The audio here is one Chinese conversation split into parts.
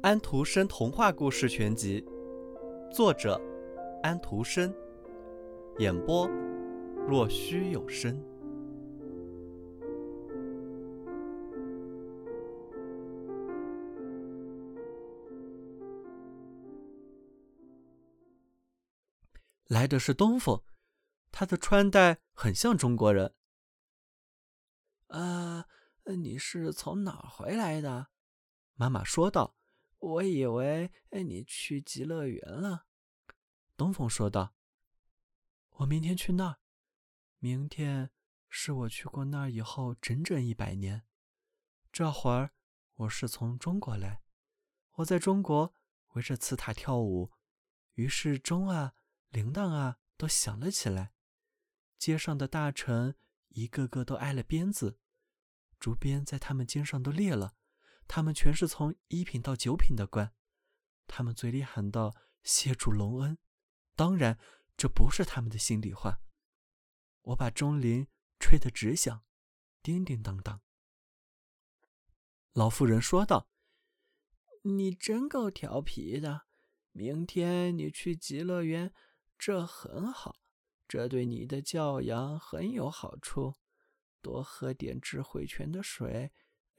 安徒生童话故事全集，作者安徒生，演播若虚有声。来的是东风，他的穿戴很像中国人。啊，你是从哪儿回来的？妈妈说道。我以为你去极乐园了。东风说道。我明天去那儿。明天是我去过那儿以后整整一百年。这会儿我是从中国来，我在中国围着瓷塔跳舞，于是钟啊。铃铛啊，都响了起来。街上的大臣一个个都挨了鞭子，竹鞭在他们肩上都裂了。他们全是从一品到九品的官。他们嘴里喊道：“谢主隆恩。”当然，这不是他们的心里话。我把钟铃吹得直响，叮叮当当。老妇人说道：“你真够调皮的。明天你去极乐园。”这很好，这对你的教养很有好处。多喝点智慧泉的水，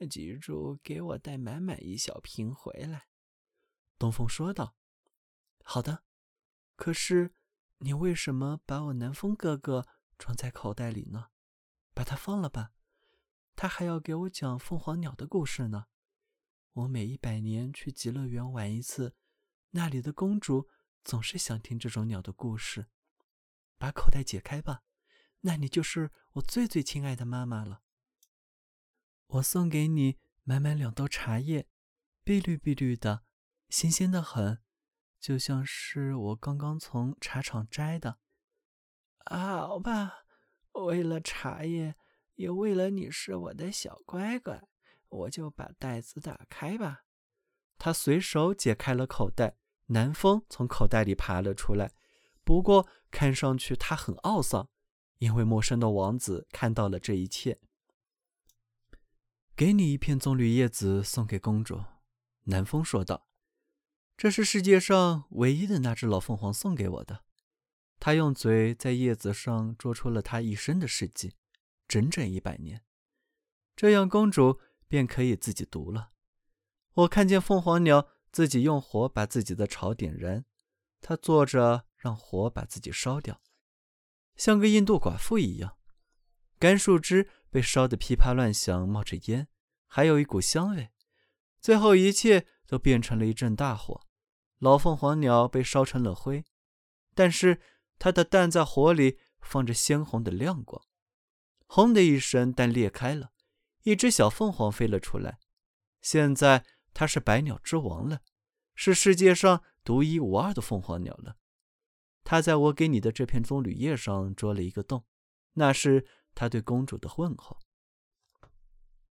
记住给我带满满一小瓶回来。”东风说道。“好的。可是你为什么把我南风哥哥装在口袋里呢？把他放了吧，他还要给我讲凤凰鸟的故事呢。我每一百年去极乐园玩一次，那里的公主。”总是想听这种鸟的故事。把口袋解开吧，那你就是我最最亲爱的妈妈了。我送给你满满两兜茶叶，碧绿碧绿的，新鲜的很，就像是我刚刚从茶厂摘的。好吧，为了茶叶，也为了你是我的小乖乖，我就把袋子打开吧。他随手解开了口袋。南风从口袋里爬了出来，不过看上去他很懊丧，因为陌生的王子看到了这一切。给你一片棕榈叶子送给公主，南风说道：“这是世界上唯一的那只老凤凰送给我的。”他用嘴在叶子上捉出了他一生的事迹，整整一百年，这样公主便可以自己读了。我看见凤凰鸟。自己用火把自己的巢点燃，他坐着让火把自己烧掉，像个印度寡妇一样。干树枝被烧得噼啪乱响，冒着烟，还有一股香味。最后，一切都变成了一阵大火，老凤凰鸟被烧成了灰，但是它的蛋在火里放着鲜红的亮光。轰的一声，蛋裂开了，一只小凤凰飞了出来。现在。它是百鸟之王了，是世界上独一无二的凤凰鸟了。他在我给你的这片棕榈叶上捉了一个洞，那是他对公主的问候。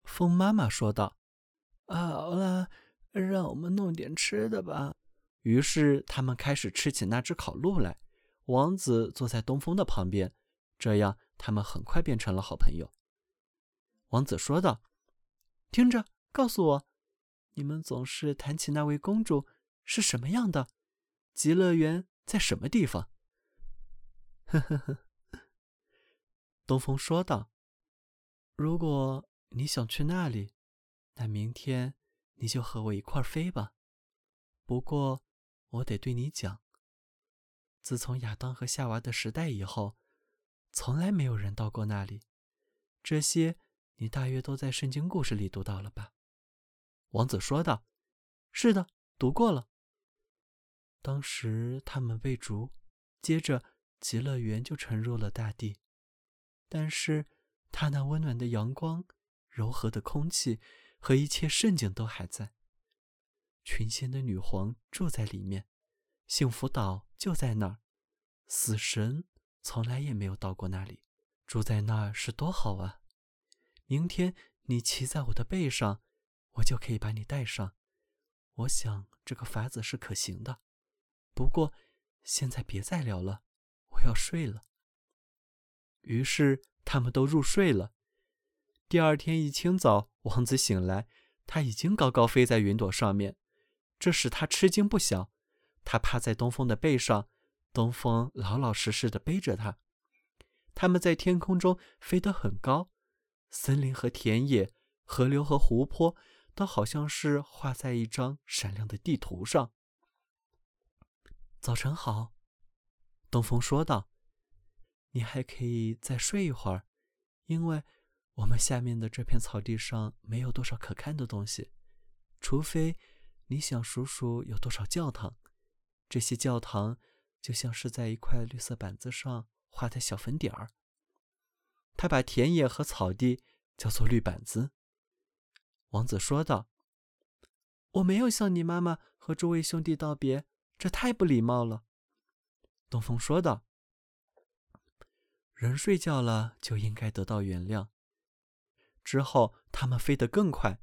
风妈妈说道：“好了，让我们弄点吃的吧。”于是他们开始吃起那只烤鹿来。王子坐在东风的旁边，这样他们很快变成了好朋友。王子说道：“听着，告诉我。”你们总是谈起那位公主是什么样的？极乐园在什么地方？呵呵呵，东风说道：“如果你想去那里，那明天你就和我一块飞吧。不过，我得对你讲，自从亚当和夏娃的时代以后，从来没有人到过那里。这些你大约都在圣经故事里读到了吧？”王子说道：“是的，读过了。当时他们被逐，接着极乐园就沉入了大地。但是，他那温暖的阳光、柔和的空气和一切盛景都还在。群仙的女皇住在里面，幸福岛就在那儿。死神从来也没有到过那里，住在那儿是多好啊！明天你骑在我的背上。”我就可以把你带上，我想这个法子是可行的。不过现在别再聊了，我要睡了。于是他们都入睡了。第二天一清早，王子醒来，他已经高高飞在云朵上面，这使他吃惊不小。他趴在东风的背上，东风老老实实的背着他。他们在天空中飞得很高，森林和田野、河流和湖泊都好像是画在一张闪亮的地图上。早晨好，东风说道。你还可以再睡一会儿，因为我们下面的这片草地上没有多少可看的东西，除非你想数数有多少教堂。这些教堂就像是在一块绿色板子上画的小粉点儿。他把田野和草地叫做绿板子。王子说道：“我没有向你妈妈和诸位兄弟道别，这太不礼貌了。”东风说道：“人睡觉了就应该得到原谅。”之后，他们飞得更快，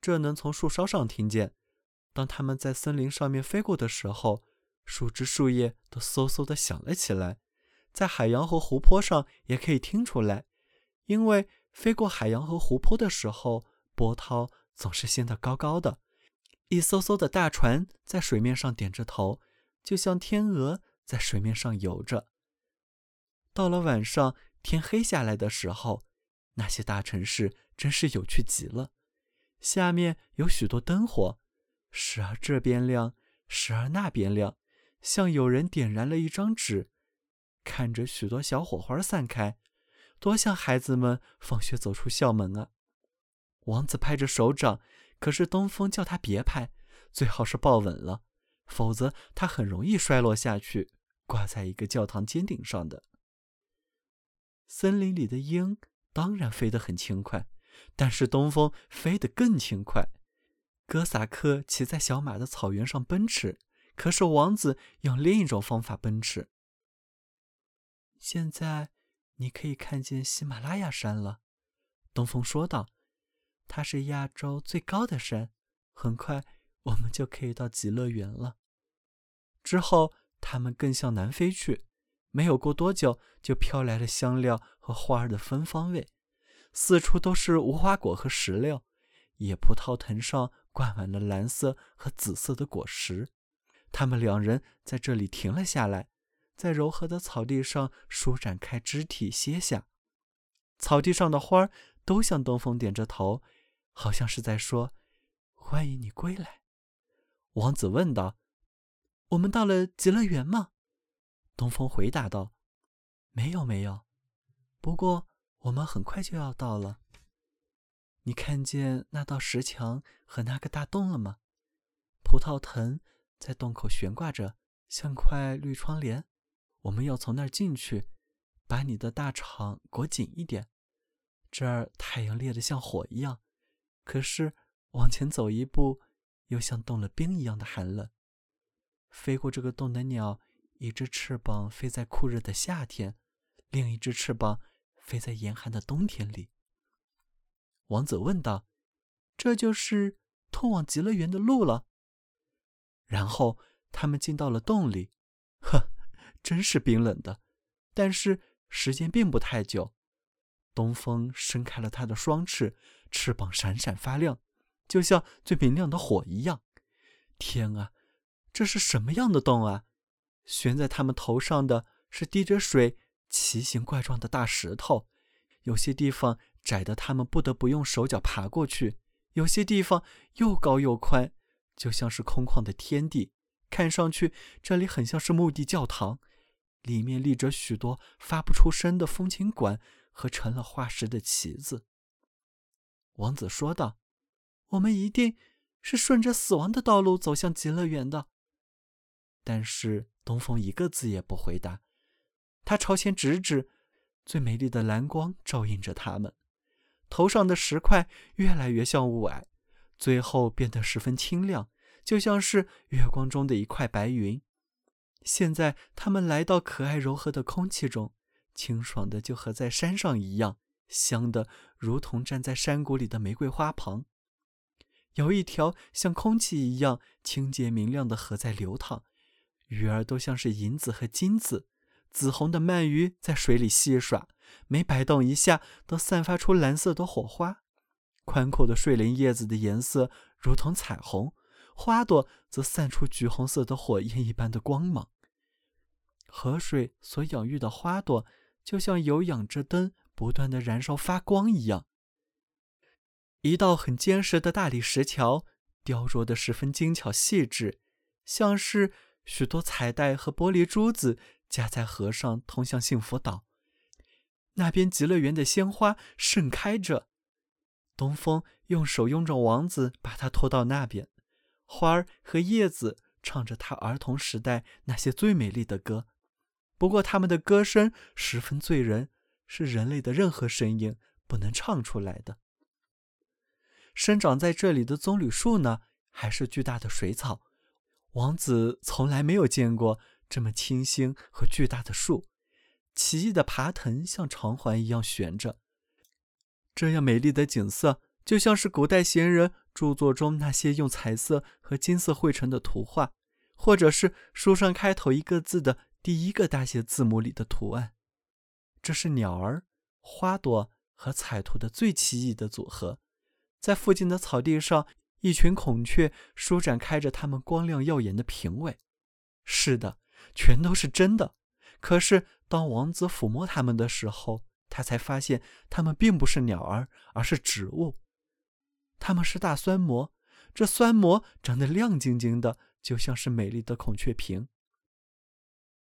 这能从树梢上听见。当他们在森林上面飞过的时候，树枝、树叶都嗖嗖的响了起来，在海洋和湖泊上也可以听出来，因为飞过海洋和湖泊的时候，波涛总是掀得高高的，一艘艘的大船在水面上点着头，就像天鹅在水面上游着。到了晚上，天黑下来的时候，那些大城市真是有趣极了，下面有许多灯火，时而这边亮，时而那边亮。像有人点燃了一张纸，看着许多小火花散开，多像孩子们放学走出校门啊！王子拍着手掌，可是东风叫他别拍，最好是抱稳了，否则他很容易摔落下去，挂在一个教堂尖顶上的。森林里的鹰当然飞得很轻快，但是东风飞得更轻快。哥萨克骑在小马的草原上奔驰。可是王子用另一种方法奔驰。现在你可以看见喜马拉雅山了，东风说道：“它是亚洲最高的山。很快我们就可以到极乐园了。”之后，他们更向南飞去。没有过多久，就飘来了香料和花儿的芬芳味，四处都是无花果和石榴，野葡萄藤上挂满了蓝色和紫色的果实。他们两人在这里停了下来，在柔和的草地上舒展开肢体歇下。草地上的花都向东风点着头，好像是在说：“欢迎你归来。”王子问道：“我们到了极乐园吗？”东风回答道：“没有，没有。不过我们很快就要到了。你看见那道石墙和那个大洞了吗？葡萄藤。”在洞口悬挂着，像块绿窗帘。我们要从那儿进去，把你的大氅裹紧一点。这儿太阳烈得像火一样，可是往前走一步，又像冻了冰一样的寒冷。飞过这个洞的鸟，一只翅膀飞在酷热的夏天，另一只翅膀飞在严寒的冬天里。王子问道：“这就是通往极乐园的路了？”然后他们进到了洞里，呵，真是冰冷的。但是时间并不太久，东风伸开了他的双翅，翅膀闪闪发亮，就像最明亮的火一样。天啊，这是什么样的洞啊！悬在他们头上的是滴着水、奇形怪状的大石头，有些地方窄得他们不得不用手脚爬过去，有些地方又高又宽。就像是空旷的天地，看上去这里很像是墓地教堂，里面立着许多发不出声的风琴管和成了化石的旗子。王子说道：“我们一定是顺着死亡的道路走向极乐园的。”但是东风一个字也不回答，他朝前指指，最美丽的蓝光照映着他们，头上的石块越来越像雾霭。最后变得十分清亮，就像是月光中的一块白云。现在他们来到可爱柔和的空气中，清爽的就和在山上一样，香的如同站在山谷里的玫瑰花旁。有一条像空气一样清洁明亮的河在流淌，鱼儿都像是银子和金子，紫红的鳗鱼在水里戏耍，每摆动一下都散发出蓝色的火花。宽阔的睡莲叶子的颜色如同彩虹，花朵则散出橘红色的火焰一般的光芒。河水所养育的花朵，就像有养着灯，不断的燃烧发光一样。一道很坚实的大理石桥，雕琢的十分精巧细致，像是许多彩带和玻璃珠子夹在河上，通向幸福岛。那边极乐园的鲜花盛开着，东风用手拥着王子，把他拖到那边。花儿和叶子唱着他儿童时代那些最美丽的歌，不过他们的歌声十分醉人，是人类的任何声音不能唱出来的。生长在这里的棕榈树呢，还是巨大的水草。王子从来没有见过这么清新和巨大的树，奇异的爬藤像长环一样悬着。这样美丽的景色，就像是古代贤人著作中那些用彩色和金色绘成的图画，或者是书上开头一个字的第一个大写字母里的图案。这是鸟儿、花朵和彩图的最奇异的组合。在附近的草地上，一群孔雀舒展开着它们光亮耀眼的屏尾。是的，全都是真的。可是，当王子抚摸它们的时候，他才发现它们并不是鸟儿，而是植物。它们是大酸蘑，这酸蘑长得亮晶晶的，就像是美丽的孔雀屏。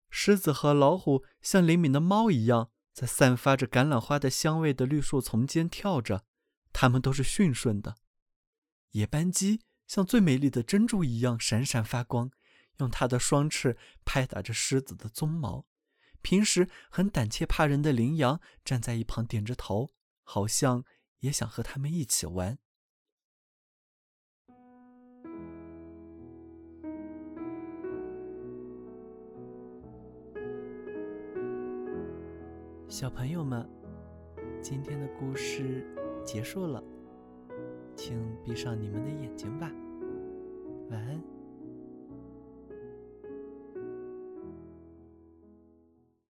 狮子和老虎像灵敏的猫一样，在散发着橄榄花的香味的绿树丛间跳着。它们都是驯顺的，野斑鸡像最美丽的珍珠一样闪闪发光，用它的双翅拍打着狮子的鬃毛。平时很胆怯怕人的羚羊站在一旁点着头，好像也想和它们一起玩。小朋友们今天的故事结束了请闭上你们的眼睛吧。晚安。